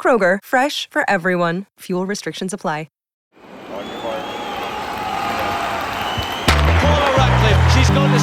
Kroger, fresh for everyone. Fuel restrictions apply. Paula Radcliffe, she's going to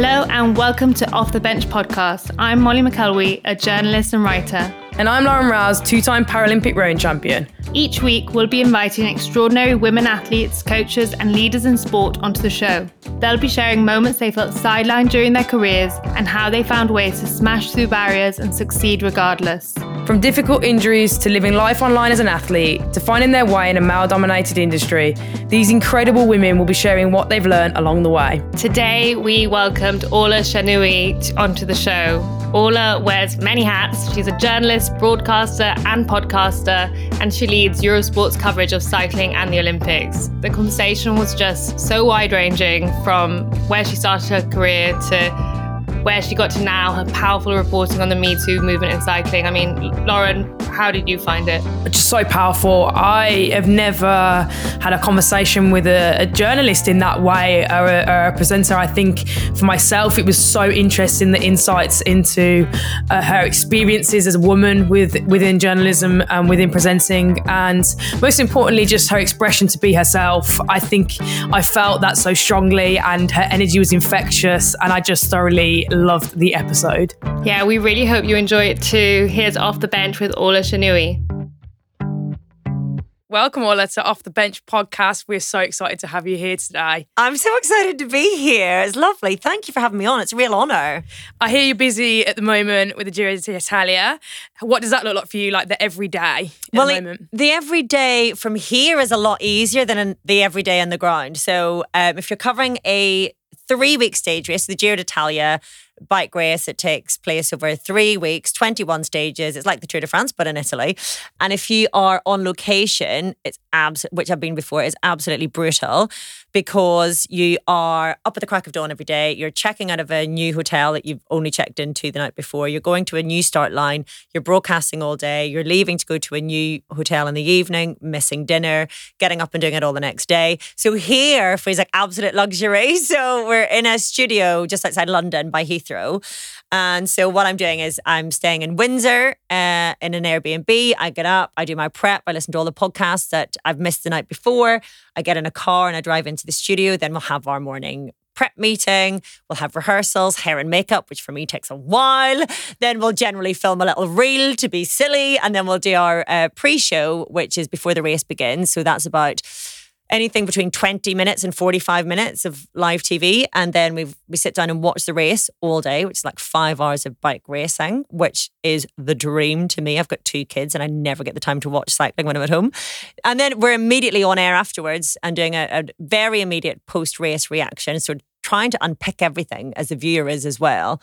Hello and welcome to Off the Bench podcast. I'm Molly McElwee, a journalist and writer. And I'm Lauren Rowles, two time Paralympic rowing champion. Each week, we'll be inviting extraordinary women athletes, coaches, and leaders in sport onto the show. They'll be sharing moments they felt sidelined during their careers and how they found ways to smash through barriers and succeed regardless. From difficult injuries to living life online as an athlete to finding their way in a male dominated industry, these incredible women will be sharing what they've learned along the way. Today, we welcomed Orla Chennaoui onto the show. Orla wears many hats. She's a journalist, broadcaster, and podcaster, and she leads Eurosport's coverage of cycling and the Olympics. The conversation was just so wide ranging from where she started her career to where she got to now, her powerful reporting on the Me Too movement in cycling. I mean, Lauren, how did you find it? Just so powerful. I have never had a conversation with a, a journalist in that way or a, or a, presenter. I think for myself, it was so interesting the insights into uh, her experiences as a woman with within journalism and within presenting, and most importantly, just her expression to be herself. I think I felt that so strongly, and her energy was infectious, and I just thoroughly loved the episode. Yeah, we really hope you enjoy it too. Here's Off the Bench with Orla Chennaoui. Welcome, Orla, to Off the Bench podcast. We're so excited to have you here today. I'm so excited to be here. It's lovely. Thank you for having me on. It's a real honour. I hear you're busy at the moment with the Giro d'Italia. What does that look like for you, like the everyday well, the moment? the everyday from here is a lot easier than the everyday on the ground. So um, if you're covering a three week stage race, the Giro d'Italia bike race, it takes place over three weeks, 21 stages. It's like the Tour de France, but in Italy. And if you are on location, it's abs- which I've been before, is absolutely brutal because you are up at the crack of dawn every day. You're checking out of a new hotel that you've only checked into the night before. You're going to a new start line. You're broadcasting all day. You're leaving to go to a new hotel in the evening, missing dinner, getting up and doing it all the next day. So here feels like absolute luxury. So we're in a studio just outside London by Heathrow. And so what I'm doing is I'm staying in Windsor uh, in an Airbnb. I get up, I do my prep, I listen to all the podcasts that I've missed the night before. I get in a car and I drive into the studio. Then we'll have our morning prep meeting. We'll have rehearsals, hair and makeup, which for me takes a while. Then we'll generally film a little reel to be silly. And then we'll do our uh, pre show, which is before the race begins. So that's about anything between 20 minutes and 45 minutes of live TV. And then we we sit down and watch the race all day, which is like five hours of bike racing, which is the dream to me. I've got two kids and I never get the time to watch cycling when I'm at home. And then we're immediately on air afterwards and doing a, a very immediate post race reaction. So trying to unpick everything as the viewer is as well.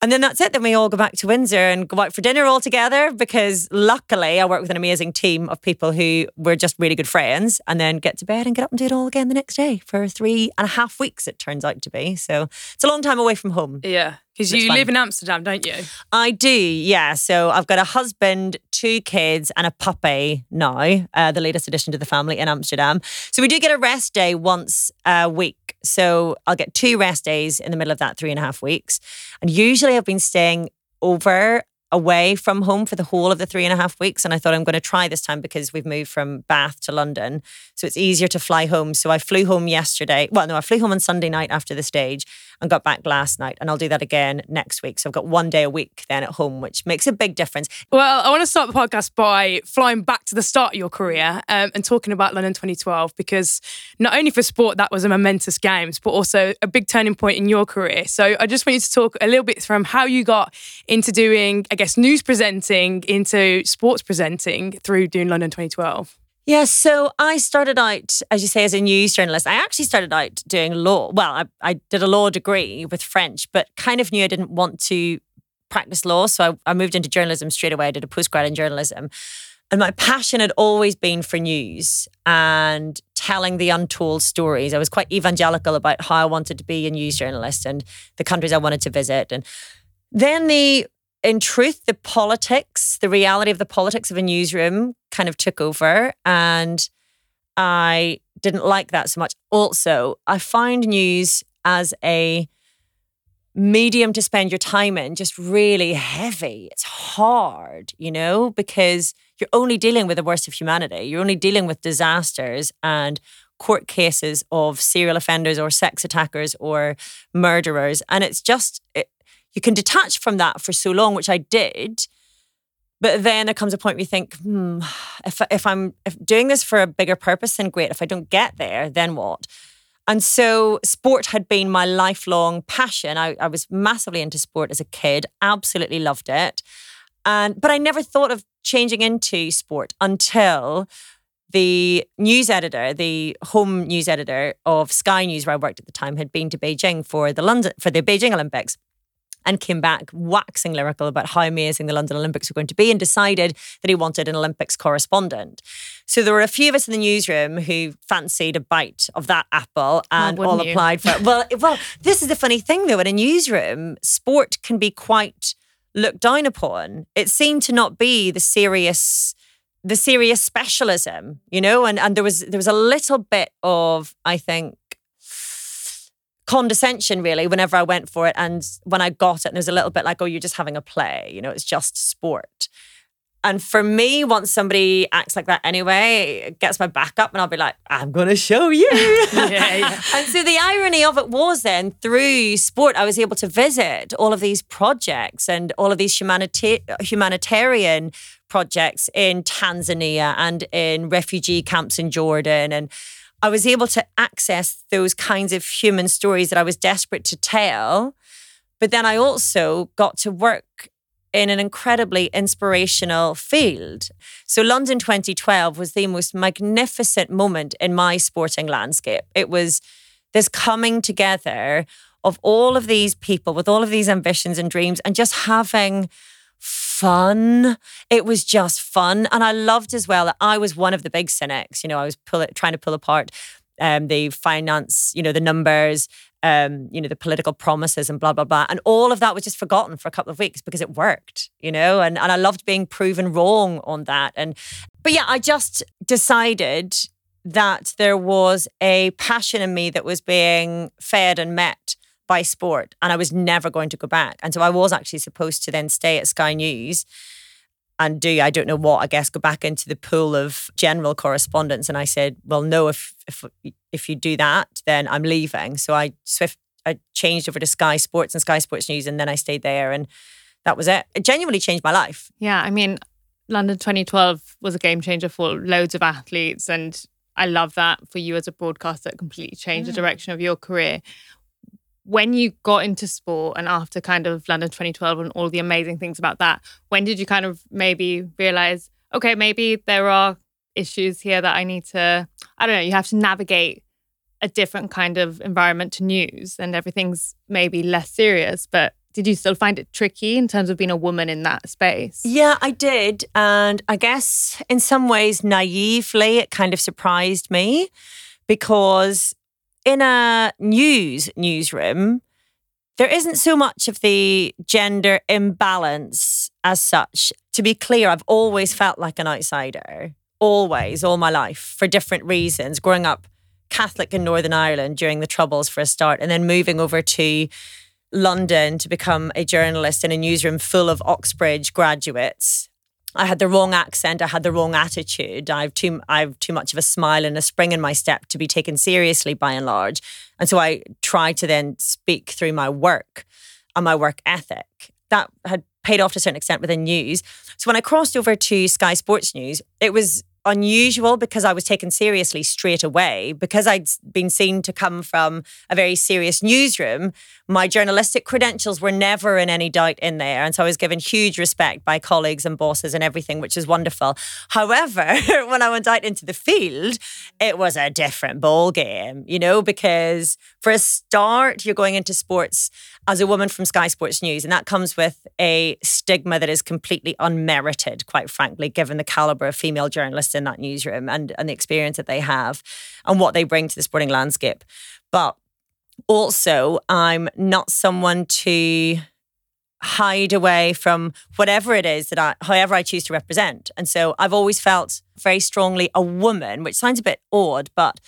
And then that's it. Then we all go back to Windsor and go out for dinner all together because luckily I work with an amazing team of people who were just really good friends and then get to bed and get up and do it all again the next day for three and a half weeks, it turns out to be. So it's a long time away from home. Yeah, because you fun. live in Amsterdam, don't you? I do, yeah. So I've got a husband, two kids, and a puppy now, uh, the latest addition to the family in Amsterdam. So we do get a rest day once a week. So I'll get two rest days in the middle of that three and a half weeks. And usually I've been staying over away from home for the whole of the three and a half weeks. And I thought I'm going to try this time because we've moved from Bath to London. So it's easier to fly home. So I flew home yesterday. Well, no, I flew home on Sunday night after the stage and got back last night. And I'll do that again next week. So I've got one day a week then at home, which makes a big difference. Well, I want to start the podcast by flying back to the start of your career um, and talking about London 2012 because not only for sport that was a momentous games, but also a big turning point in your career. So I just want you to talk a little bit from how you got into doing, I guess, news presenting into sports presenting through doing London 2012. Yeah, so I started out, as you say, as a news journalist. I actually started out doing law. Well, I, I did a law degree with French, but kind of knew I didn't want to practice law. So I, I moved into journalism straight away. I did a postgrad in journalism. And my passion had always been for news and telling the untold stories. I was quite evangelical about how I wanted to be a news journalist and the countries I wanted to visit. And then the in truth, the politics, the reality of the politics of a newsroom kind of took over. And I didn't like that so much. Also, I find news as a medium to spend your time in just really heavy. It's hard, you know, because you're only dealing with the worst of humanity. You're only dealing with disasters and court cases of serial offenders or sex attackers or murderers. And it's just, it, you can detach from that for so long, which I did. But then there comes a point where you think, hmm, if, if I'm if doing this for a bigger purpose, then great. If I don't get there, then what? And so sport had been my lifelong passion. I, I was massively into sport as a kid, absolutely loved it. And but I never thought of changing into sport until the news editor, the home news editor of Sky News, where I worked at the time, had been to Beijing for the London for the Beijing Olympics and came back waxing lyrical about how amazing the London Olympics were going to be and decided that he wanted an Olympics correspondent. So there were a few of us in the newsroom who fancied a bite of that apple and all you? applied for it. Well, well, this is the funny thing though, in a newsroom, sport can be quite looked down upon. It seemed to not be the serious the serious specialism, you know, and, and there was there was a little bit of, I think, condescension really whenever I went for it. And when I got it, and it was a little bit like, oh, you're just having a play, you know, it's just sport. And for me, once somebody acts like that anyway, it gets my back up and I'll be like, I'm going to show you. Yeah, yeah. and so the irony of it was then through sport, I was able to visit all of these projects and all of these humanita- humanitarian projects in Tanzania and in refugee camps in Jordan. And I was able to access those kinds of human stories that I was desperate to tell. But then I also got to work in an incredibly inspirational field. So, London 2012 was the most magnificent moment in my sporting landscape. It was this coming together of all of these people with all of these ambitions and dreams and just having fun. It was just fun. And I loved as well that I was one of the big cynics. You know, I was pull trying to pull apart um, the finance, you know, the numbers, um, you know, the political promises and blah, blah, blah. And all of that was just forgotten for a couple of weeks because it worked, you know, and, and I loved being proven wrong on that. And, but yeah, I just decided that there was a passion in me that was being fed and met by sport and I was never going to go back. And so I was actually supposed to then stay at Sky News and do I don't know what I guess go back into the pool of general correspondence and I said well no if if if you do that then I'm leaving so I swift I changed over to Sky Sports and Sky Sports News and then I stayed there and that was it it genuinely changed my life Yeah, I mean, London 2012 was a game changer for loads of athletes, and I love that for you as a broadcaster. It completely changed the direction of your career. When you got into sport and after kind of London 2012 and all the amazing things about that, when did you kind of maybe realize, okay, maybe there are issues here that I need to, I don't know, you have to navigate a different kind of environment to news and everything's maybe less serious, but did you still find it tricky in terms of being a woman in that space? Yeah, I did. And I guess in some ways, naively, it kind of surprised me because in a news newsroom, there isn't so much of the gender imbalance as such. To be clear, I've always felt like an outsider, always, all my life, for different reasons. Growing up Catholic in Northern Ireland during the Troubles for a start, and then moving over to London to become a journalist in a newsroom full of Oxbridge graduates. I had the wrong accent. I had the wrong attitude. I've too I've too much of a smile and a spring in my step to be taken seriously by and large. And so I tried to then speak through my work and my work ethic. That had paid off to a certain extent within news. So when I crossed over to Sky Sports News, it was unusual because I was taken seriously straight away. Because I'd been seen to come from a very serious newsroom, my journalistic credentials were never in any doubt in there. And so I was given huge respect by colleagues and bosses and everything, which is wonderful. However, when I went out into the field, it was a different ball game, you know, because for a start, you're going into sports as a woman from Sky Sports News, and that comes with a stigma that is completely unmerited, quite frankly, given the caliber of female journalists in that newsroom and, and the experience that they have and what they bring to the sporting landscape. But also, I'm not someone to hide away from whatever it is that I, however I choose to represent. And so I've always felt very strongly a woman, which sounds a bit odd, but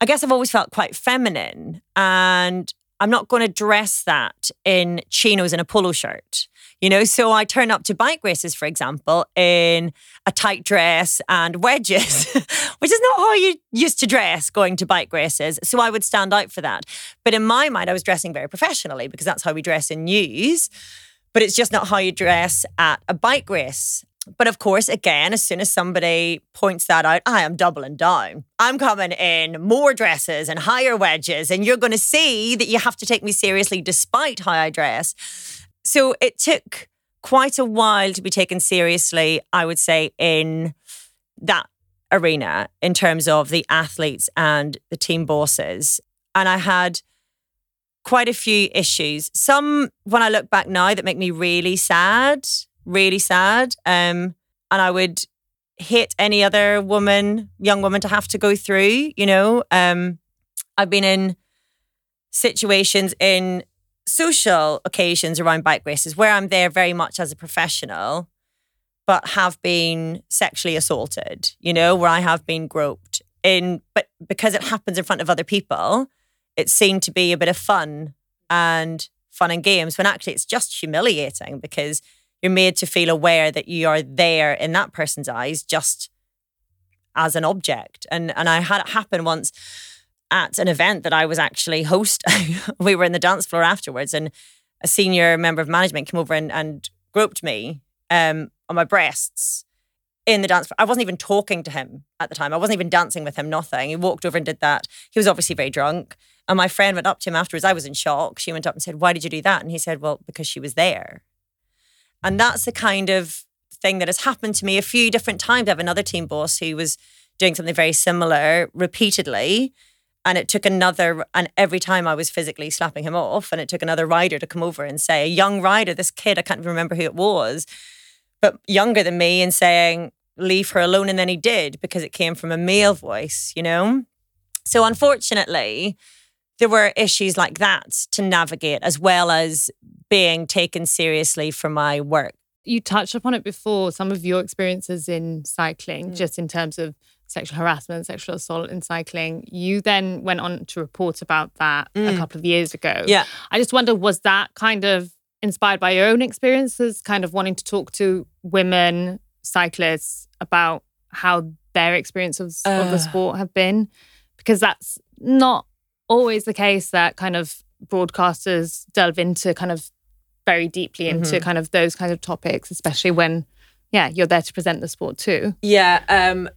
I guess I've always felt quite feminine. And I'm not going to dress that in chinos and a polo shirt. You know, so I turn up to bike races, for example, in a tight dress and wedges, which is not how you used to dress going to bike races. So I would stand out for that. But in my mind, I was dressing very professionally because that's how we dress in news. But it's just not how you dress at a bike race. But of course, again, as soon as somebody points that out, I am doubling down. I'm coming in more dresses and higher wedges, and you're going to see that you have to take me seriously despite how I dress. So it took quite a while to be taken seriously, I would say, in that arena in terms of the athletes and the team bosses. And I had quite a few issues. Some, when I look back now, that make me really sad really sad. Um, and I would hit any other woman, young woman, to have to go through. You know, um, I've been in situations in social occasions around bike races where I'm there very much as a professional, but have been sexually assaulted. You know, where I have been groped in, but because it happens in front of other people, it seemed to be a bit of fun and fun and games when actually it's just humiliating because you're made to feel aware that you are there in that person's eyes just as an object. And and I had it happen once at an event that I was actually host. we were in the dance floor afterwards, and a senior member of management came over and, and groped me um, on my breasts in the dance floor. I wasn't even talking to him at the time. I wasn't even dancing with him, nothing. He walked over and did that. He was obviously very drunk. And my friend went up to him afterwards. I was in shock. She went up and said, Why did you do that? And he said, Well, because she was there. And that's the kind of thing that has happened to me a few different times. I have another team boss who was doing something very similar repeatedly. And it took another, and every time I was physically slapping him off, and it took another rider to come over and say, a young rider, this kid, I can't even remember who it was, but younger than me, and saying, leave her alone. And then he did because it came from a male voice, you know? So unfortunately, there were issues like that to navigate as well as being taken seriously for my work. You touched upon it before, some of your experiences in cycling, mm. just in terms of sexual harassment, sexual assault in cycling. You then went on to report about that mm. a couple of years ago. Yeah. I just wonder, was that kind of inspired by your own experiences, kind of wanting to talk to women cyclists about how their experiences uh. of the sport have been? Because that's not always the case that kind of broadcasters delve into kind of very deeply into mm-hmm. kind of those kinds of topics, especially when, yeah, you're there to present the sport too. Yeah. Um,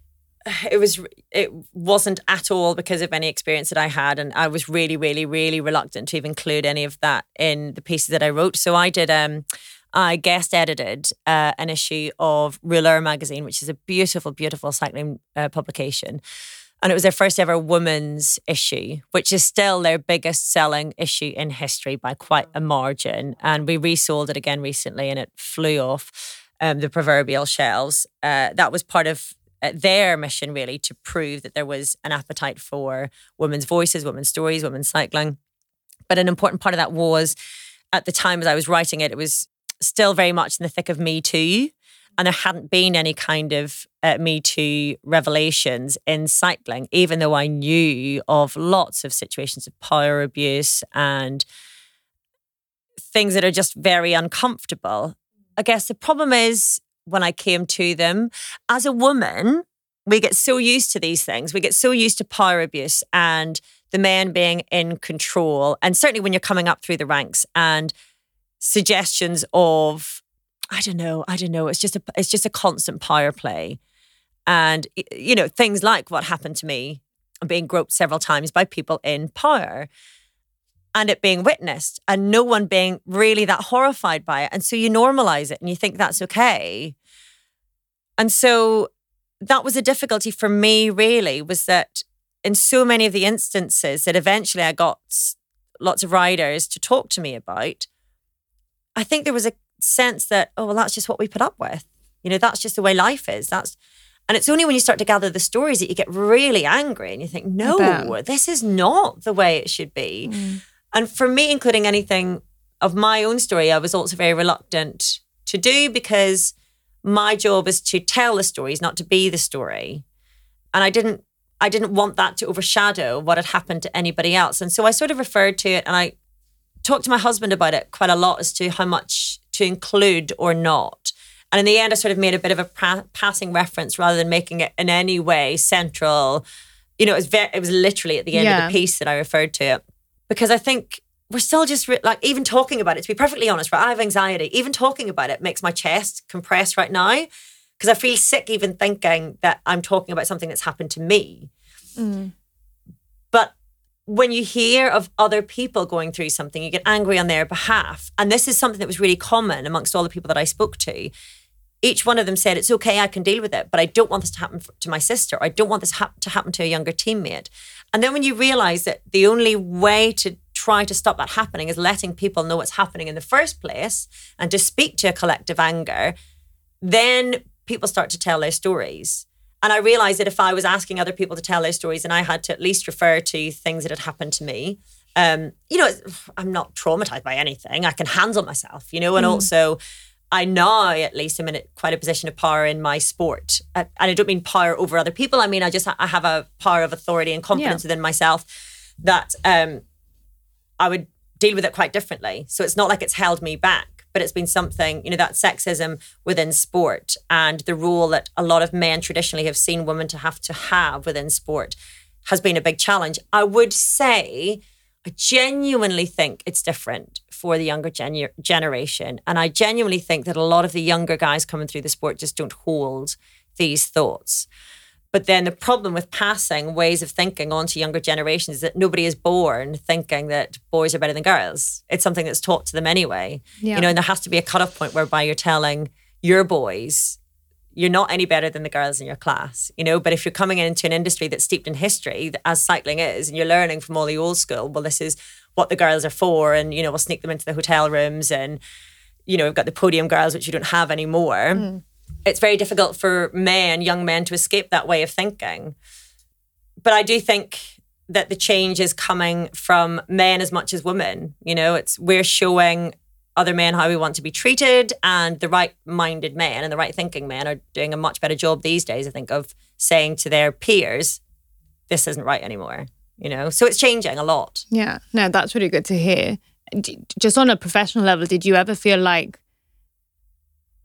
it was it wasn't at all because of any experience that I had, and I was really, really, really reluctant to even include any of that in the pieces that I wrote. So I did. Um, I guest edited uh, an issue of Rouleur magazine, which is a beautiful, beautiful cycling uh, publication. And it was their first ever women's issue, which is still their biggest selling issue in history by quite a margin. And we resold it again recently and it flew off um, the proverbial shelves. Uh, that was part of uh, their mission, really, to prove that there was an appetite for women's voices, women's stories, women's cycling. But an important part of that was at the time as I was writing it, it was still very much in the thick of Me Too and there hadn't been any kind of uh, Me Too revelations in cycling, even though I knew of lots of situations of power abuse and things that are just very uncomfortable. I guess the problem is when I came to them as a woman, we get so used to these things. We get so used to power abuse and the man being in control. And certainly when you're coming up through the ranks and suggestions of, I don't know, I don't know, it's just a it's just a constant power play. And you know, things like what happened to me, being groped several times by people in power and it being witnessed and no one being really that horrified by it. And so you normalize it and you think that's okay. And so that was a difficulty for me, really, was that in so many of the instances that eventually I got lots of riders to talk to me about, I think there was a sense that, oh, well, that's just what we put up with. You know, that's just the way life is. That's and it's only when you start to gather the stories that you get really angry and you think, no, this is not the way it should be. Mm. And for me, including anything of my own story, I was also very reluctant to do because my job is to tell the stories, not to be the story. And I didn't I didn't want that to overshadow what had happened to anybody else. And so I sort of referred to it and I talked to my husband about it quite a lot as to how much to include or not. And in the end, I sort of made a bit of a pra- passing reference rather than making it in any way central. You know, it was very, it was literally at the end yeah. of the piece that I referred to it because I think we're still just re- like even talking about it. To be perfectly honest, right? I have anxiety. Even talking about it makes my chest compress right now because I feel sick even thinking that I'm talking about something that's happened to me. Mm. When you hear of other people going through something, you get angry on their behalf. And this is something that was really common amongst all the people that I spoke to. Each one of them said, It's okay, I can deal with it, but I don't want this to happen to my sister. I don't want this ha- to happen to a younger teammate. And then when you realize that the only way to try to stop that happening is letting people know what's happening in the first place and to speak to a collective anger, then people start to tell their stories. And I realized that if I was asking other people to tell their stories and I had to at least refer to things that had happened to me, um, you know, I'm not traumatized by anything. I can handle myself, you know, and mm. also I now at least am in quite a position of power in my sport, uh, and I don't mean power over other people. I mean I just I have a power of authority and confidence yeah. within myself that um, I would deal with it quite differently. So it's not like it's held me back, but it's been something you know that sexism within sport and the role that a lot of men traditionally have seen women to have to have within sport has been a big challenge. I would say I genuinely think it's different for the younger gen- generation. And I genuinely think that a lot of the younger guys coming through the sport just don't hold these thoughts. But then the problem with passing ways of thinking on to younger generations is that nobody is born thinking that boys are better than girls. It's something that's taught to them anyway. Yeah. You know, and there has to be a cutoff point whereby you're telling your boys you're not any better than the girls in your class, you know. But if you're coming into an industry that's steeped in history, as cycling is, and you're learning from all the old school, well, this is what the girls are for, and you know, we'll sneak them into the hotel rooms, and you know, we've got the podium girls, which you don't have anymore. Mm. It's very difficult for men, young men, to escape that way of thinking. But I do think that the change is coming from men as much as women. You know, it's we're showing other men how we want to be treated and the right minded men and the right thinking men are doing a much better job these days i think of saying to their peers this isn't right anymore you know so it's changing a lot yeah no that's really good to hear just on a professional level did you ever feel like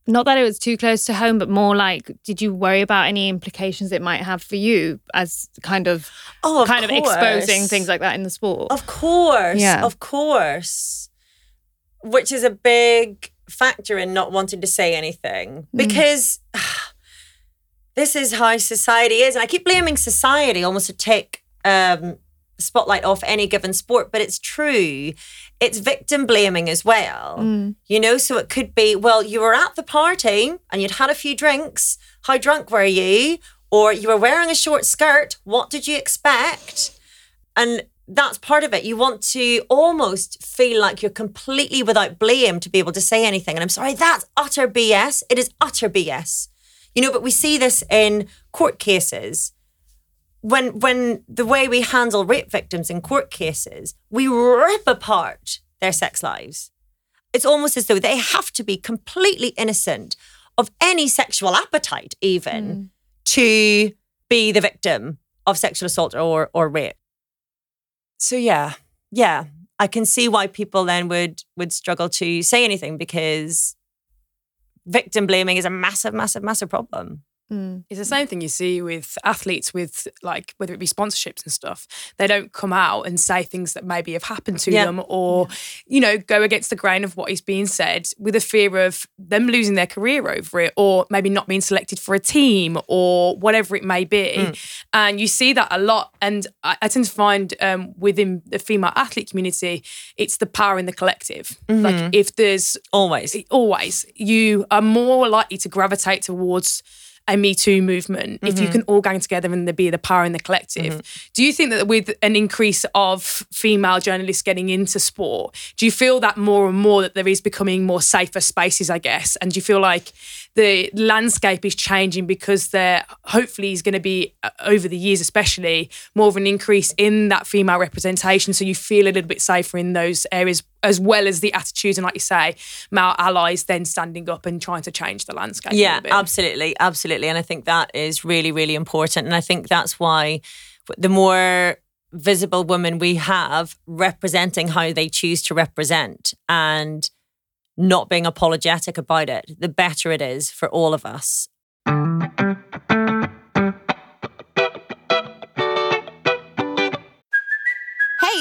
not that it was too close to home but more like did you worry about any implications it might have for you as kind of, oh, of kind course. of exposing things like that in the sport of course yeah of course which is a big factor in not wanting to say anything mm. because this is how society is. And I keep blaming society almost to take um, spotlight off any given sport, but it's true. It's victim blaming as well. Mm. You know, so it could be, well, you were at the party and you'd had a few drinks. How drunk were you? Or you were wearing a short skirt. What did you expect? And that's part of it. You want to almost feel like you're completely without blame to be able to say anything. And I'm sorry, that's utter BS. It is utter BS. You know, but we see this in court cases. When when the way we handle rape victims in court cases, we rip apart their sex lives. It's almost as though they have to be completely innocent of any sexual appetite, even mm. to be the victim of sexual assault or or rape so yeah, yeah. I can see why people then would would struggle to say anything because victim blaming is a massive, massive, massive problem. It's the same thing you see with athletes with like whether it be sponsorships and stuff. They don't come out and say things that maybe have happened to Yeah. them or, you know, go against the grain of what is being said with a fear of them losing their career over it or maybe not being selected for a team or whatever it may be. Mm. And you see that a lot. And I, I tend to find um, within the female athlete community, it's the power in the collective. Mm-hmm. Like if there's Always. always you are more likely to gravitate towards a Me Too movement if Mm-hmm. you can all gang together and there be the power in the collective. Do you think that with an increase of female journalists getting into sport, do you feel that more and more that there is becoming more safer spaces, I guess? And do you feel like the landscape is changing because there hopefully is going to be uh, over the years especially more of an increase in that female representation so you feel a little bit safer in those areas as well as the attitudes and like you say male allies then standing up and trying to change the landscape Yeah, absolutely, absolutely. And I think that is really, really important. And I think that's why the more visible women we have representing how they choose to represent and not being apologetic about it, the better it is for all of us.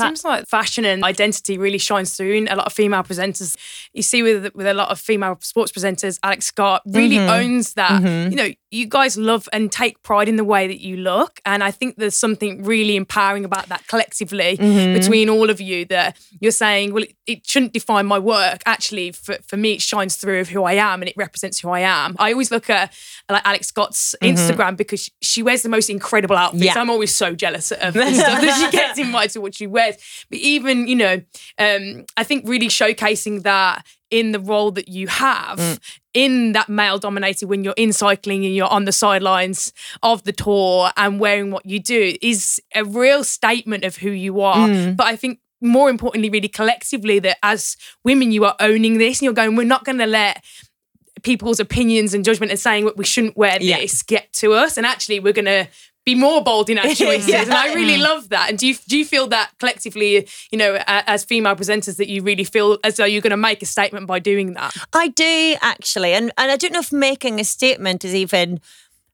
It seems like fashion and identity really shines through in a lot of female presenters. You see with with a lot of female sports presenters, Alex Scott really Mm-hmm. owns that. You know, you guys love and take pride in the way that you look, and I think there's something really empowering about that collectively Mm-hmm. between all of you. That you're saying, well, it, it shouldn't define my work. Actually, for, for me, it shines through of who I am, and it represents who I am. I always look at like Alex Scott's Instagram because she wears the most incredible outfits. Mm-hmm. Yeah. I'm always so jealous of the stuff that she gets invited to what she wears. But even, you know, um, I think really showcasing that in the role that you have Mm. in that male dominated when you're in cycling and you're on the sidelines of the tour and wearing what you do is a real statement of who you are. Mm. But I think more importantly, really collectively, that as women, you are owning this and you're going, we're not going to let people's opinions and judgment and saying we shouldn't wear Yeah. this get to us and actually we're going to be more bold in our choices and I really love that and do you do you feel that collectively you know as female presenters that you really feel as though you're going to make a statement by doing that I do actually, and and I don't know if making a statement is even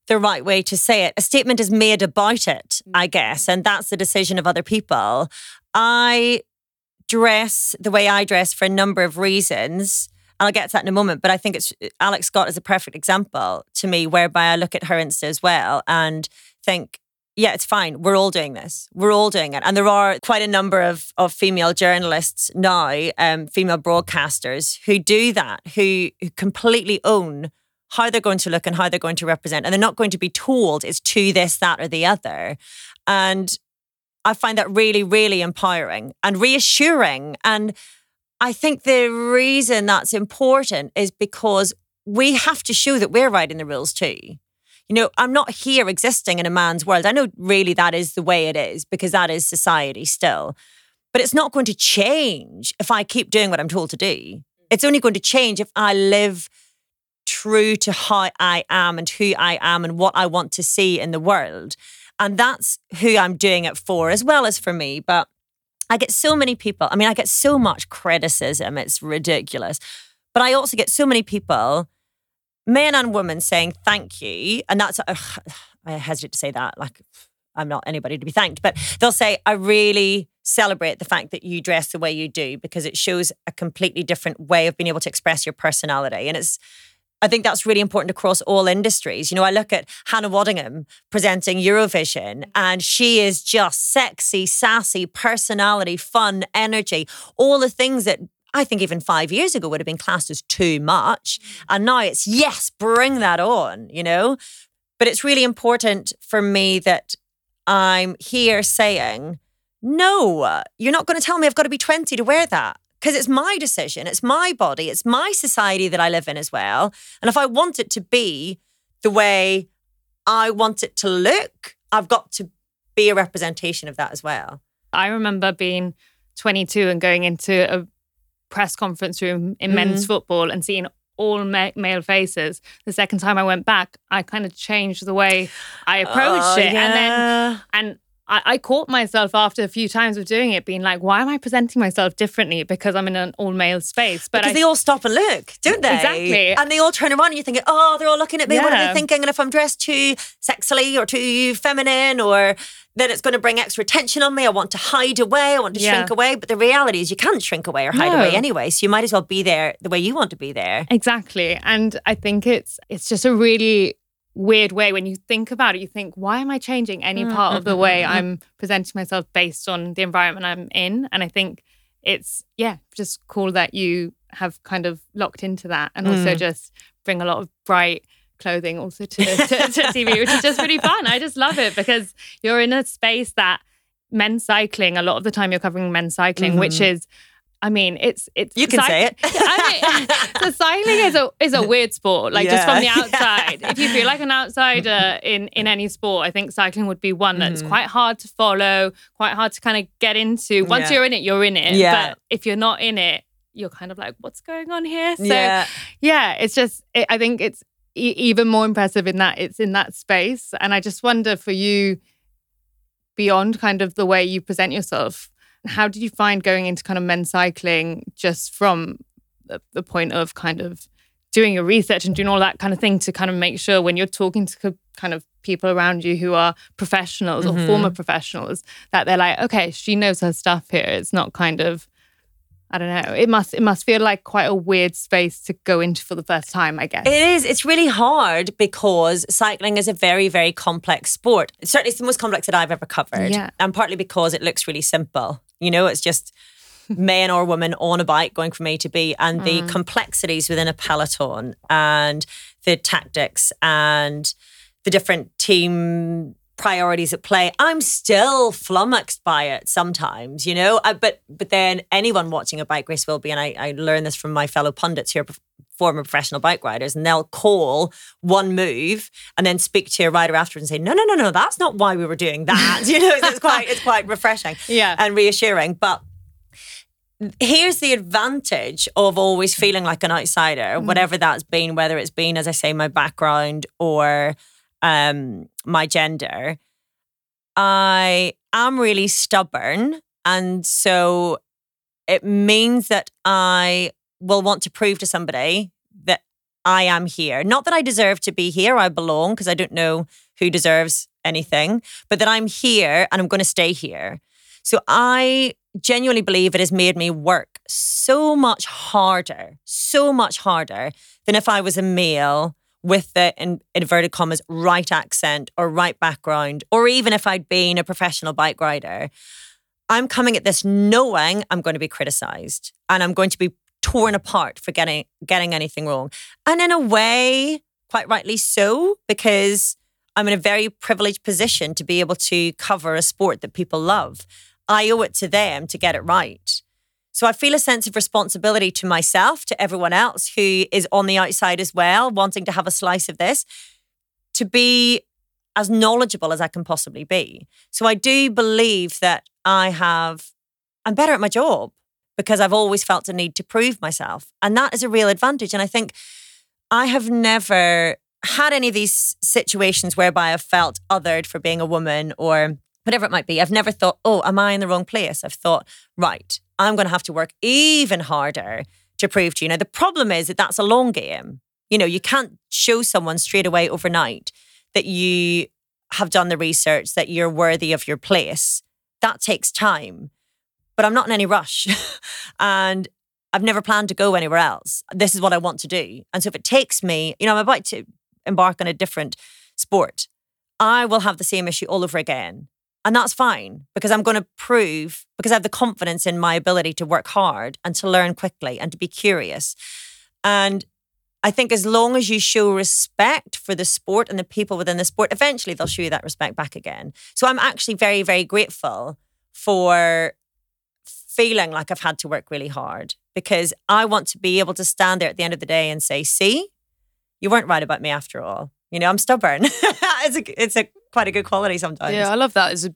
the right way to say it. A statement is made about it, mm. I guess, and that's the decision of other people. I dress the way I dress for a number of reasons. And I'll get to that in a moment, but I think it's Alex Scott is a perfect example to me, whereby I look at her Insta as well and think, yeah, it's fine. We're all doing this. We're all doing it. And there are quite a number of, of female journalists now, um, female broadcasters who do that, who, who completely own how they're going to look and how they're going to represent. And they're not going to be told it's to this, that, or the other. And I find that really, really empowering and reassuring. And I think the reason that's important is because we have to show that we're writing the rules too. You know, I'm not here existing in a man's world. I know really that is the way it is because that is society still. But it's not going to change if I keep doing what I'm told to do. It's only going to change if I live true to how I am and who I am and what I want to see in the world. And that's who I'm doing it for, as well as for me. But I get so many people, I mean, I get so much criticism, it's ridiculous. But I also get so many people, men and women, saying thank you. And that's, ugh, I hesitate to say that, like, I'm not anybody to be thanked, but they'll say, I really celebrate the fact that you dress the way you do because it shows a completely different way of being able to express your personality. And it's, I think that's really important across all industries. You know, I look at Hannah Waddingham presenting Eurovision, mm. and she is just sexy, sassy, personality, fun, energy, all the things that I think even five years ago would have been classed as too much. And now it's, yes, bring that on, you know? But it's really important for me that I'm here saying, no, you're not going to tell me I've got to be 20 to wear that because it's my decision. It's my body. It's my society that I live in as well. And if I want it to be the way I want it to look, I've got to be a representation of that as well. I remember being 22 and going into a press conference room in Mm-hmm. men's football and seeing all ma- male faces. The second time I went back, I kind of changed the way I approached Oh, it. And then, and I, I caught myself after a few times of doing it being like, why am I presenting myself differently because I'm in an all male space? But because I, they all stop and look, don't they? Exactly. And they all turn around and you're thinking, oh, they're all looking at me. What are they thinking? And if I'm dressed too sexily or too feminine or then it's going to bring extra attention on me. I want to hide away. I want to Yeah. shrink away. But the reality is you can't shrink away or hide No. away anyway. So you might as well be there the way you want to be there. Exactly. And I think it's it's just a really weird way when you think about it you think why am I changing any mm, part mm, of the mm, way I'm presenting myself based on the environment I'm in? And I think it's yeah just cool that you have kind of locked into that and also just bring a lot of bright clothing also to, to, to TV which is just really fun. I just love it because you're in a space that men's cycling a lot of the time you're covering men's cycling which mm-hmm. is I mean, it's it's You can say it. I mean, so cycling is a is a weird sport. Like just from the Yeah. outside, if you feel like an outsider in in any sport, I think cycling would be one that's Mm-hmm. quite hard to follow, quite hard to kind of get into. Once Yeah. you're in it, you're in it. Yeah. But if you're not in it, you're kind of like, what's going on here? So yeah. yeah, it's just it, I think it's e- even more impressive in that it's in that space, and I just wonder for you beyond kind of the way you present yourself how did you find going into kind of men's cycling just from the, the point of kind of doing your research and doing all that kind of thing to kind of make sure when you're talking to kind of people around you who are professionals or mm-hmm. former professionals that they're like okay she knows her stuff here it's not kind of I don't know. It must it must feel like quite a weird space to go into for the first time, I guess. It is. It's really hard because cycling is a very, very complex sport. Certainly, it's the most complex that I've ever covered. Yeah. And partly because it looks really simple. You know, it's just man or woman on a bike going from A to B, and the mm. complexities within a peloton and the tactics and the different team priorities at play. I'm still flummoxed by it sometimes, you know. Uh, but but then anyone watching a bike race will be, and I, I learned this from my fellow pundits who are former professional bike riders, and they'll call one move and then speak to a rider afterwards and say, no, no, no, no, that's not why we were doing that. you know, so it's quite it's quite refreshing, Yeah. and reassuring. But here's the advantage of always feeling like an outsider, whatever that's been, whether it's been, as I say, my background or um, my gender. I am really stubborn. And so it means that I will want to prove to somebody that I am here. Not that I deserve to be here, I belong, because I don't know who deserves anything, but that I'm here and I'm going to stay here. So I genuinely believe it has made me work so much harder, so much harder than if I was a male with the in inverted commas right accent or right background, or even if I'd been a professional bike rider. I'm coming at this knowing I'm going to be criticized and I'm going to be torn apart for getting getting anything wrong. And in a way, quite rightly so, because I'm in a very privileged position to be able to cover a sport that people love. I owe it to them to get it right. So I feel a sense of responsibility to myself, to everyone else who is on the outside as well, wanting to have a slice of this, to be as knowledgeable as I can possibly be. So I do believe that I have, I'm better at my job because I've always felt a need to prove myself. And that is a real advantage. And I think I have never had any of these situations whereby I've felt othered for being a woman or whatever it might be. I've never thought, oh, am I in the wrong place? I've thought, right, I'm going to have to work even harder to prove to you. Now, the problem is that that's a long game. You know, you can't show someone straight away overnight that you have done the research, that you're worthy of your place. That takes time. But I'm not in any rush. and I've never planned to go anywhere else. This is what I want to do. And so if it takes me, you know, I'm about to embark on a different sport, I will have the same issue all over again. And that's fine because I'm going to prove, because I have the confidence in my ability to work hard and to learn quickly and to be curious. And I think as long as you show respect for the sport and the people within the sport, eventually they'll show you that respect back again. So I'm actually very, very grateful for feeling like I've had to work really hard because I want to be able to stand there at the end of the day and say, see, you weren't right about me after all. You know, I'm stubborn. it's a it's a quite a good quality sometimes. Yeah, I love that. As,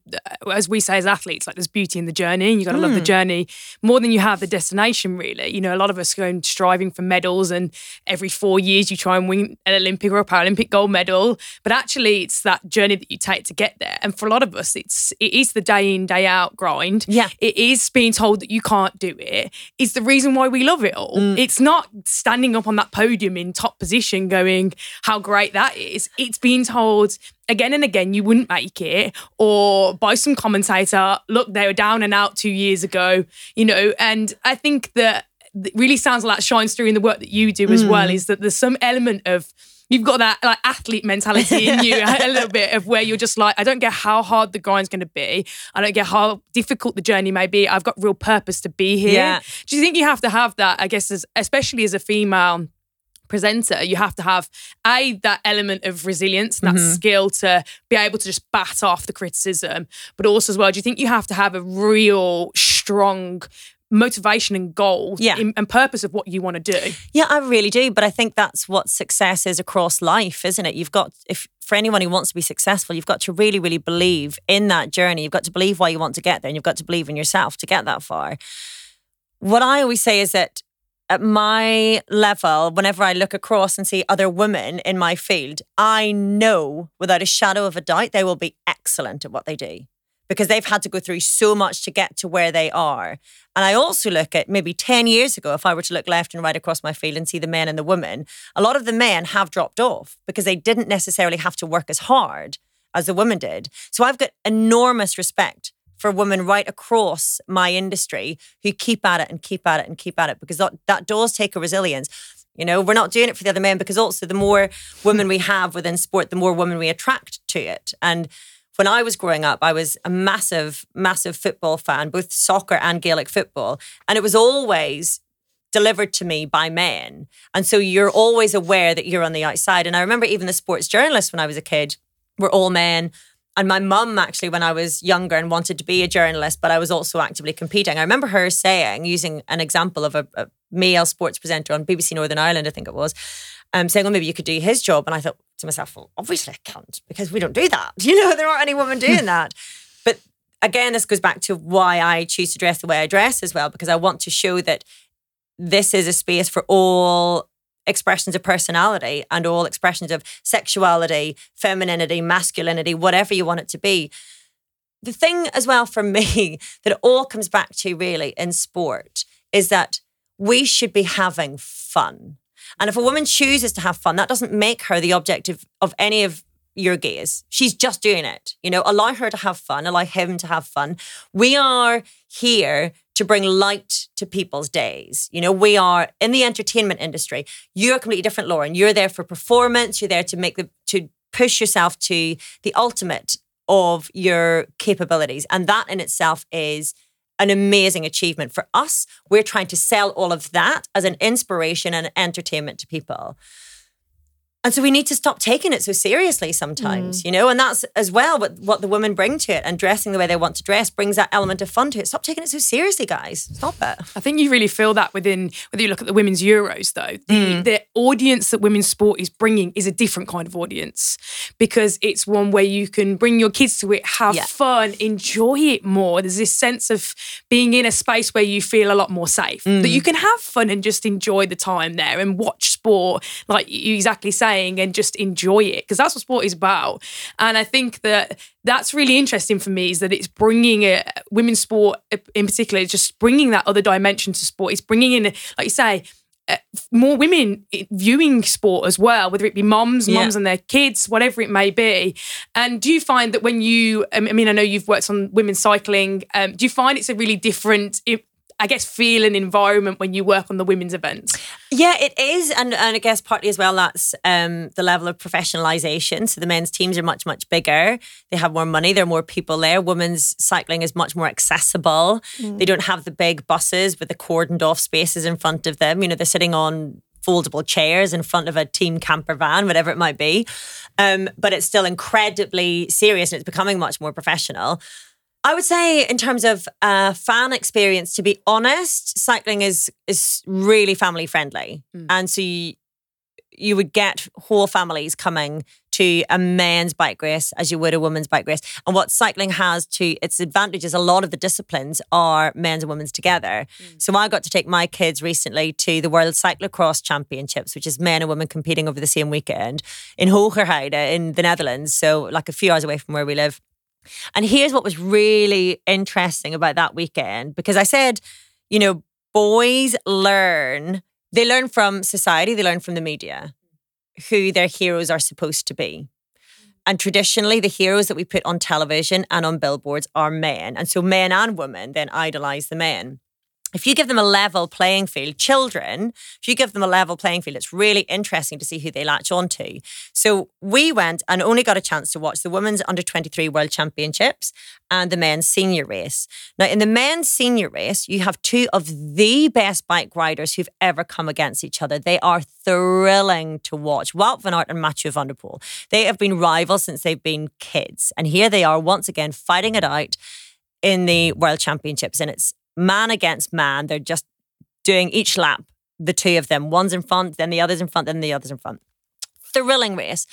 as we say as athletes, like there's beauty in the journey. And You got to love the Mm. journey more than you have the destination. Really, you know, a lot of us go and striving for medals, and every four years you try and win an Olympic or a Paralympic gold medal. But actually, it's that journey that you take to get there. And for a lot of us, it's it is the day in day out grind. Yeah, it is being told that you can't do it. It's the reason why we love it all. Mm. It's not standing up on that podium in top position, going how great that is. It's being told again and again you wouldn't make it or by some commentator look they were down and out two years ago you know and i think that really sounds like that shines through in the work that you do as Mm. well is that there's some element of you've got that like athlete mentality in you a little bit of where you're just like i don't get how hard the grind's going to be i don't get how difficult the journey may be i've got real purpose to be here Yeah. do you think you have to have that i guess as, especially as a female presenter, you have to have a that element of resilience, that Mhm. skill to be able to just bat off the criticism, but also as well, do you think you have to have a real strong motivation and goal Yeah. in- and purpose of what you want to do? Yeah, I really do. But I think that's what success is across life, isn't it? You've got, if for anyone who wants to be successful, you've got to really, really believe in that journey. You've got to believe why you want to get there, and you've got to believe in yourself to get that far. What I always say is that at my level, whenever I look across and see other women in my field, I know without a shadow of a doubt they will be excellent at what they do because they've had to go through so much to get to where they are. And I also look at maybe 10 years ago, if I were to look left and right across my field and see the men and the women, a lot of the men have dropped off because they didn't necessarily have to work as hard as the women did. So I've got enormous respect for women right across my industry who keep at it and keep at it and keep at it because that, that does take a resilience. You know, we're not doing it for the other men because also the more women we have within sport, the more women we attract to it. And when I was growing up, I was a massive, massive football fan, both soccer and Gaelic football. And it was always delivered to me by men. And so you're always aware that you're on the outside. And I remember even the sports journalists when I was a kid were all men. And my mum, actually, when I was younger and wanted to be a journalist, but I was also actively competing, I remember her saying, using an example of a, a male sports presenter on BBC Northern Ireland, I think it was, um, saying, well, maybe you could do his job. And I thought to myself, well, obviously I can't because we don't do that. You know, there aren't any women doing that. But again, this goes back to why I choose to dress the way I dress as well, because I want to show that this is a space for all expressions of personality and all expressions of sexuality, femininity, masculinity, whatever you want it to be. The thing as well for me that it all comes back to really in sport is that we should be having fun. And if a woman chooses to have fun, that doesn't make her the object of, of any of your gaze. She's just doing it. You know, allow her to have fun, allow him to have fun. We are here to bring light to people's days. You know, we are in the entertainment industry. You're completely different, Lauren. You're there for performance. You're there to make the to push yourself to the ultimate of your capabilities. And that in itself is an amazing achievement for us. We're trying to sell all of that as an inspiration and entertainment to people. And so we need to stop taking it so seriously sometimes, you know, and that's as well what, what the women bring to it and dressing the way they want to dress brings that element of fun to it. Stop taking it so seriously, guys. Stop it. I think you really feel that within whether you look at the women's Euros, though, the, Mm. the audience that women's sport is bringing is a different kind of audience because it's one where you can bring your kids to it, have Yeah. fun, enjoy it more. There's this sense of being in a space where you feel a lot more safe, that Mm. you can have fun and just enjoy the time there and watch sport, like you exactly and just enjoy it because that's what sport is about. And I think that that's really interesting for me is that it's bringing a women's sport in particular, it's just bringing that other dimension to sport. It's bringing in, like you say, uh, more women viewing sport as well, whether it be moms, Yeah. moms and their kids, whatever it may be. And do you find that when you, um, I mean, I know you've worked on women's cycling, um, do you find it's a really different, i- guess, feel an environment when you work on the women's events? Yeah, it is, and and I guess partly as well that's um, the level of professionalization. So the men's teams are much much bigger. They have more money. There are more people there. Women's cycling is much more accessible. Mm. They don't have the big buses with the cordoned off spaces in front of them. You know, they're sitting on foldable chairs in front of a team camper van, whatever it might be. Um, but it's still incredibly serious and it's becoming much more professional. I would say, in terms of uh, fan experience, to be honest, cycling is is really family friendly, and so you, you would get whole families coming to a men's bike race as you would a women's bike race. And what cycling has to its advantages, a lot of the disciplines are men's and women's together. So I got to take my kids recently to the World Cyclocross Championships, which is men and women competing over the same weekend in Hoogerheide in the Netherlands. So like a few hours away from where we live. And here's what was really interesting about that weekend because I said, you know, boys learn, they learn from society, they learn from the media who their heroes are supposed to be. Mm-hmm. And traditionally, the heroes that we put on television and on billboards are men. And so men and women then idolize the men. If you give them a level playing field, children, if you give them a level playing field, it's really interesting to see who they latch onto. So we went and only got a chance to watch the women's under 23 world championships and the men's senior race. Now, in the men's senior race, you have two of the best bike riders who've ever come against each other. They are thrilling to watch. Wout van Aert and Mathieu van der Poel. They have been rivals since they've been kids. And here they are once again fighting it out in the world championships. And it's man against man. They're just doing each lap, the two of them. One's in front, then the other's in front, then the other's in front. Thrilling race.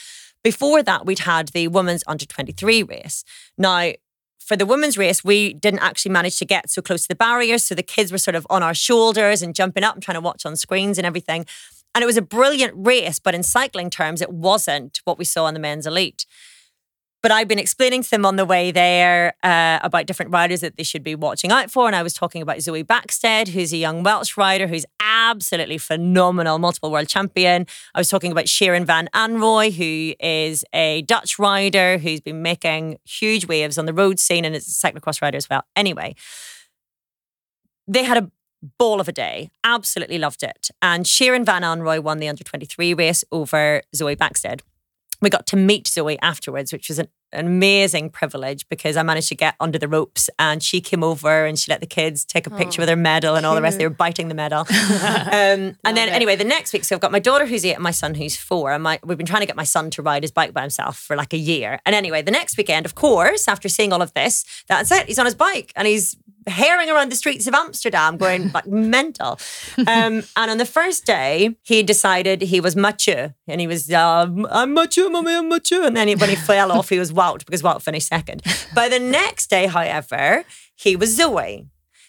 Before that, we'd had the women's under 23 race. Now, for the women's race, we didn't actually manage to get so close to the barriers. So the kids were sort of on our shoulders and jumping up and trying to watch on screens and everything. And it was a brilliant race, but in cycling terms, it wasn't what we saw on the men's elite. But I've been explaining to them on the way there uh, about different riders that they should be watching out for. And I was talking about Zoe Backstedt, who's a young Welsh rider who's absolutely phenomenal, multiple world champion. I was talking about Sharon Van Anrooij, who is a Dutch rider who's been making huge waves on the road scene and is a cyclocross rider as well. Anyway, they had a ball of a day. Absolutely loved it. And Sharon Van Anrooij won the under 23 race over Zoe Backstedt. We got to meet Zoe afterwards, which was an, an amazing privilege because I managed to get under the ropes and she came over and she let the kids take a picture with her medal and all the rest. They were biting the medal. um, and then, anyway, the next week, so I've got my daughter who's eight and my son who's four. And my, we've been trying to get my son to ride his bike by himself for like a year. And anyway, the next weekend, of course, after seeing all of this, that's it. He's on his bike and he's herring around the streets of Amsterdam, going like mental. Um, and on the first day, he decided he was Mathieu, and he was um, I'm Mathieu, mommy, I'm Mathieu. And then he, when he fell off, he was Wout because Wout finished second. By the next day, however, he was Zoe.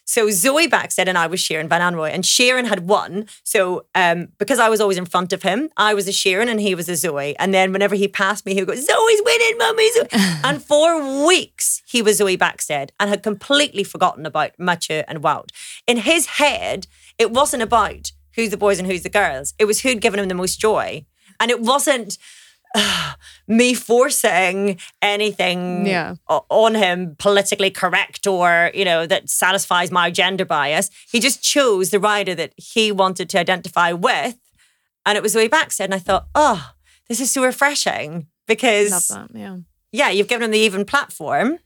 So Zoe Backstedt and I was Sharon Van Anrooij, and Sharon had won. So um, because I was always in front of him, I was a Sharon and he was a Zoe. And then whenever he passed me, he would go, Zoe's winning, mummy. Zoe. and for weeks, he was Zoe Backstedt and had completely forgotten about Mathieu and Wout. In his head, it wasn't about who's the boys and who's the girls. It was who'd given him the most joy. And it wasn't me forcing anything Yeah. on him politically correct or you know that satisfies my gender bias he just chose the rider that he wanted to identify with and it was Zoe Backstedt and I thought oh this is so refreshing because that. Yeah. yeah you've given him the even platform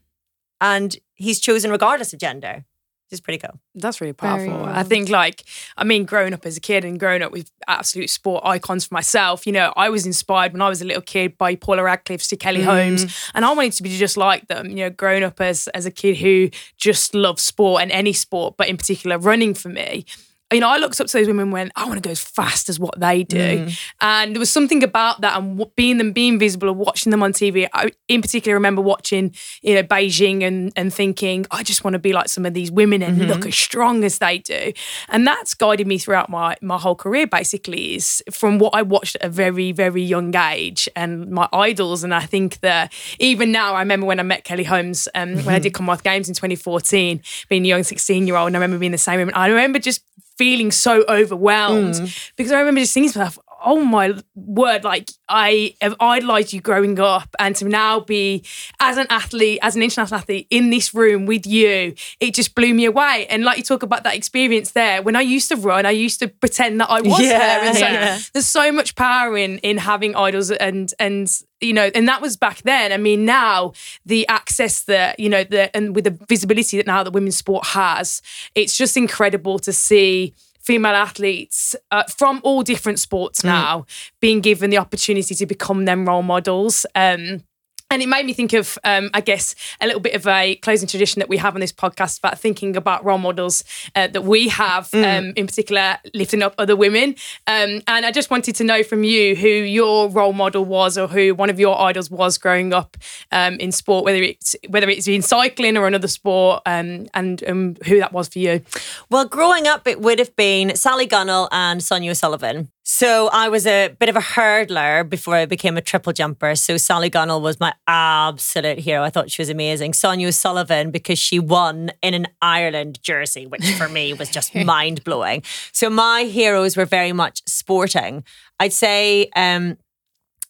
and he's chosen regardless of gender which is pretty cool That's really powerful. cool. I think, like, I mean, growing up as a kid and growing up with absolute sport icons for myself, you know, I was inspired when I was a little kid by Paula Radcliffe, to Kelly mm. Holmes, and I wanted to be just like them. You know, growing up as as a kid who just loved sport and any sport, but in particular running for me. You know, I looked up to those women and went, I want to go as fast as what they do. Mm. And there was something about that and being them, being visible and watching them on TV. I, in particular, remember watching, you know, Beijing and, and thinking, I just want to be like some of these women and look mm-hmm. as strong as they do. And that's guided me throughout my, my whole career, basically, is from what I watched at a very, very young age and my idols. And I think that even now, I remember when I met Kelly Holmes, um, when I mm-hmm. did Commonwealth Games in 2014, being a young 16 year old, and I remember being the same woman. I remember just feeling so overwhelmed. Mm. Because I remember just thinking to myself, oh my word, like I have idolized you growing up and to now be as an athlete, as an international athlete in this room with you, it just blew me away. And like you talk about that experience there, when I used to run, I used to pretend that I was Yeah, there. And so yeah. there's so much power in in having idols and and you know, and that was back then. I mean, now the access that you know, the and with the visibility that now that women's sport has, it's just incredible to see female athletes uh, from all different sports now being given the opportunity to become them role models. Um, and it made me think of, um, I guess, a little bit of a closing tradition that we have on this podcast about thinking about role models uh, that we have, um, in particular, lifting up other women. Um, and I just wanted to know from you who your role model was, or who one of your idols was growing up um, in sport, whether it's whether it's in cycling or another sport, um, and um, who that was for you. Well, growing up, it would have been Sally Gunnell and Sonia O'Sullivan. So I was a bit of a hurdler before I became a triple jumper. So Sally Gunnell was my absolute hero. I thought she was amazing. Sonia O'Sullivan because she won in an Ireland jersey, which for me was just mind blowing. So my heroes were very much sporting. I'd say um,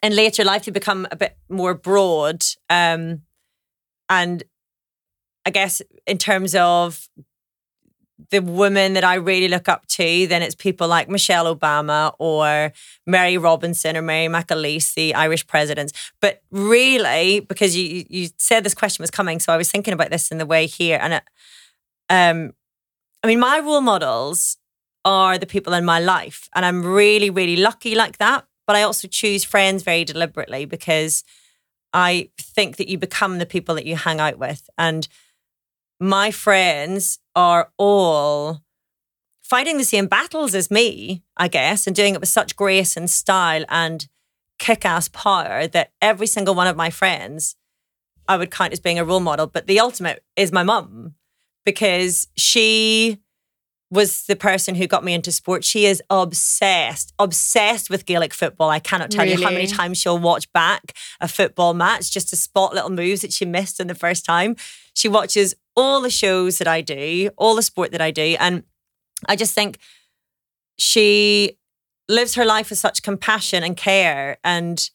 in later life they become a bit more broad. Um, and I guess in terms of the women that I really look up to, then it's people like Michelle Obama or Mary Robinson or Mary McAleese, the Irish presidents. But really, because you you said this question was coming, so I was thinking about this in the way here, and it, um, I mean, my role models are the people in my life, and I'm really really lucky like that. But I also choose friends very deliberately because I think that you become the people that you hang out with, and my friends are all fighting the same battles as me, I guess, and doing it with such grace and style and kick ass power that every single one of my friends I would count as being a role model. But the ultimate is my mum because she was the person who got me into sport. She is obsessed, obsessed with Gaelic football. I cannot tell you how many times she'll watch back a football match just to spot little moves that she missed in the first time. She watches all the shows that I do, all the sport that I do. And I just think she lives her life with such compassion and care. And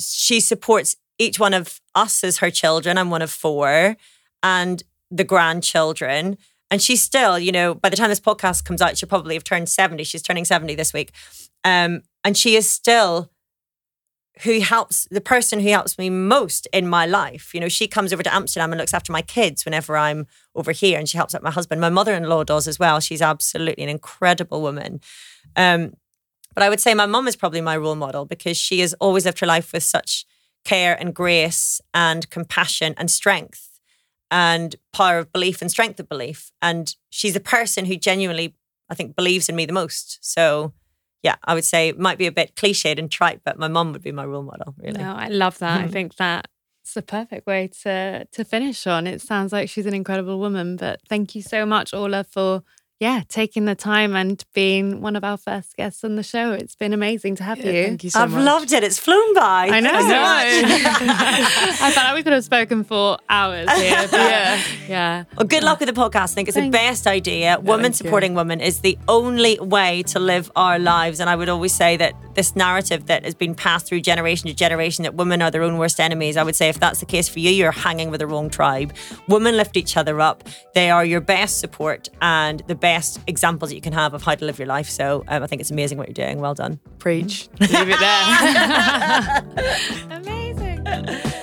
she supports each one of us as her children. I'm one of four, and the grandchildren. And she's still, you know, by the time this podcast comes out, she'll probably have turned 70. She's turning 70 this week. Um, and she is still who helps the person who helps me most in my life. You know, she comes over to Amsterdam and looks after my kids whenever I'm over here, and she helps out my husband. My mother-in-law does as well. She's absolutely an incredible woman. Um, but I would say my mum is probably my role model because she has always lived her life with such care and grace and compassion and strength and power of belief and strength of belief. And she's a person who genuinely, I think, believes in me the most. So, yeah, I would say it might be a bit cliched and trite, but my mum would be my role model, really. No, I love that. I mm-hmm. think that's the perfect way to to finish on. It sounds like she's an incredible woman. But thank you so much, Orla, for yeah taking the time and being one of our first guests on the show. It's been amazing to have you. Thank you so I've much. loved it. It's flown by. I know. Thank you so much. I felt like we could have spoken for hours here. yeah, yeah. Well, good luck with the podcast. I think it's the best idea. Women thank you. supporting women is the only way to live our lives. And I would always say that this narrative that has been passed through generation to generation that women are their own worst enemies, I would say if that's the case for you, you're hanging with the wrong tribe. Women lift each other up. They are your best support and the best examples that you can have of how to live your life. So um, I think it's amazing what you're doing. Well done. Preach. Leave it there. Amazing.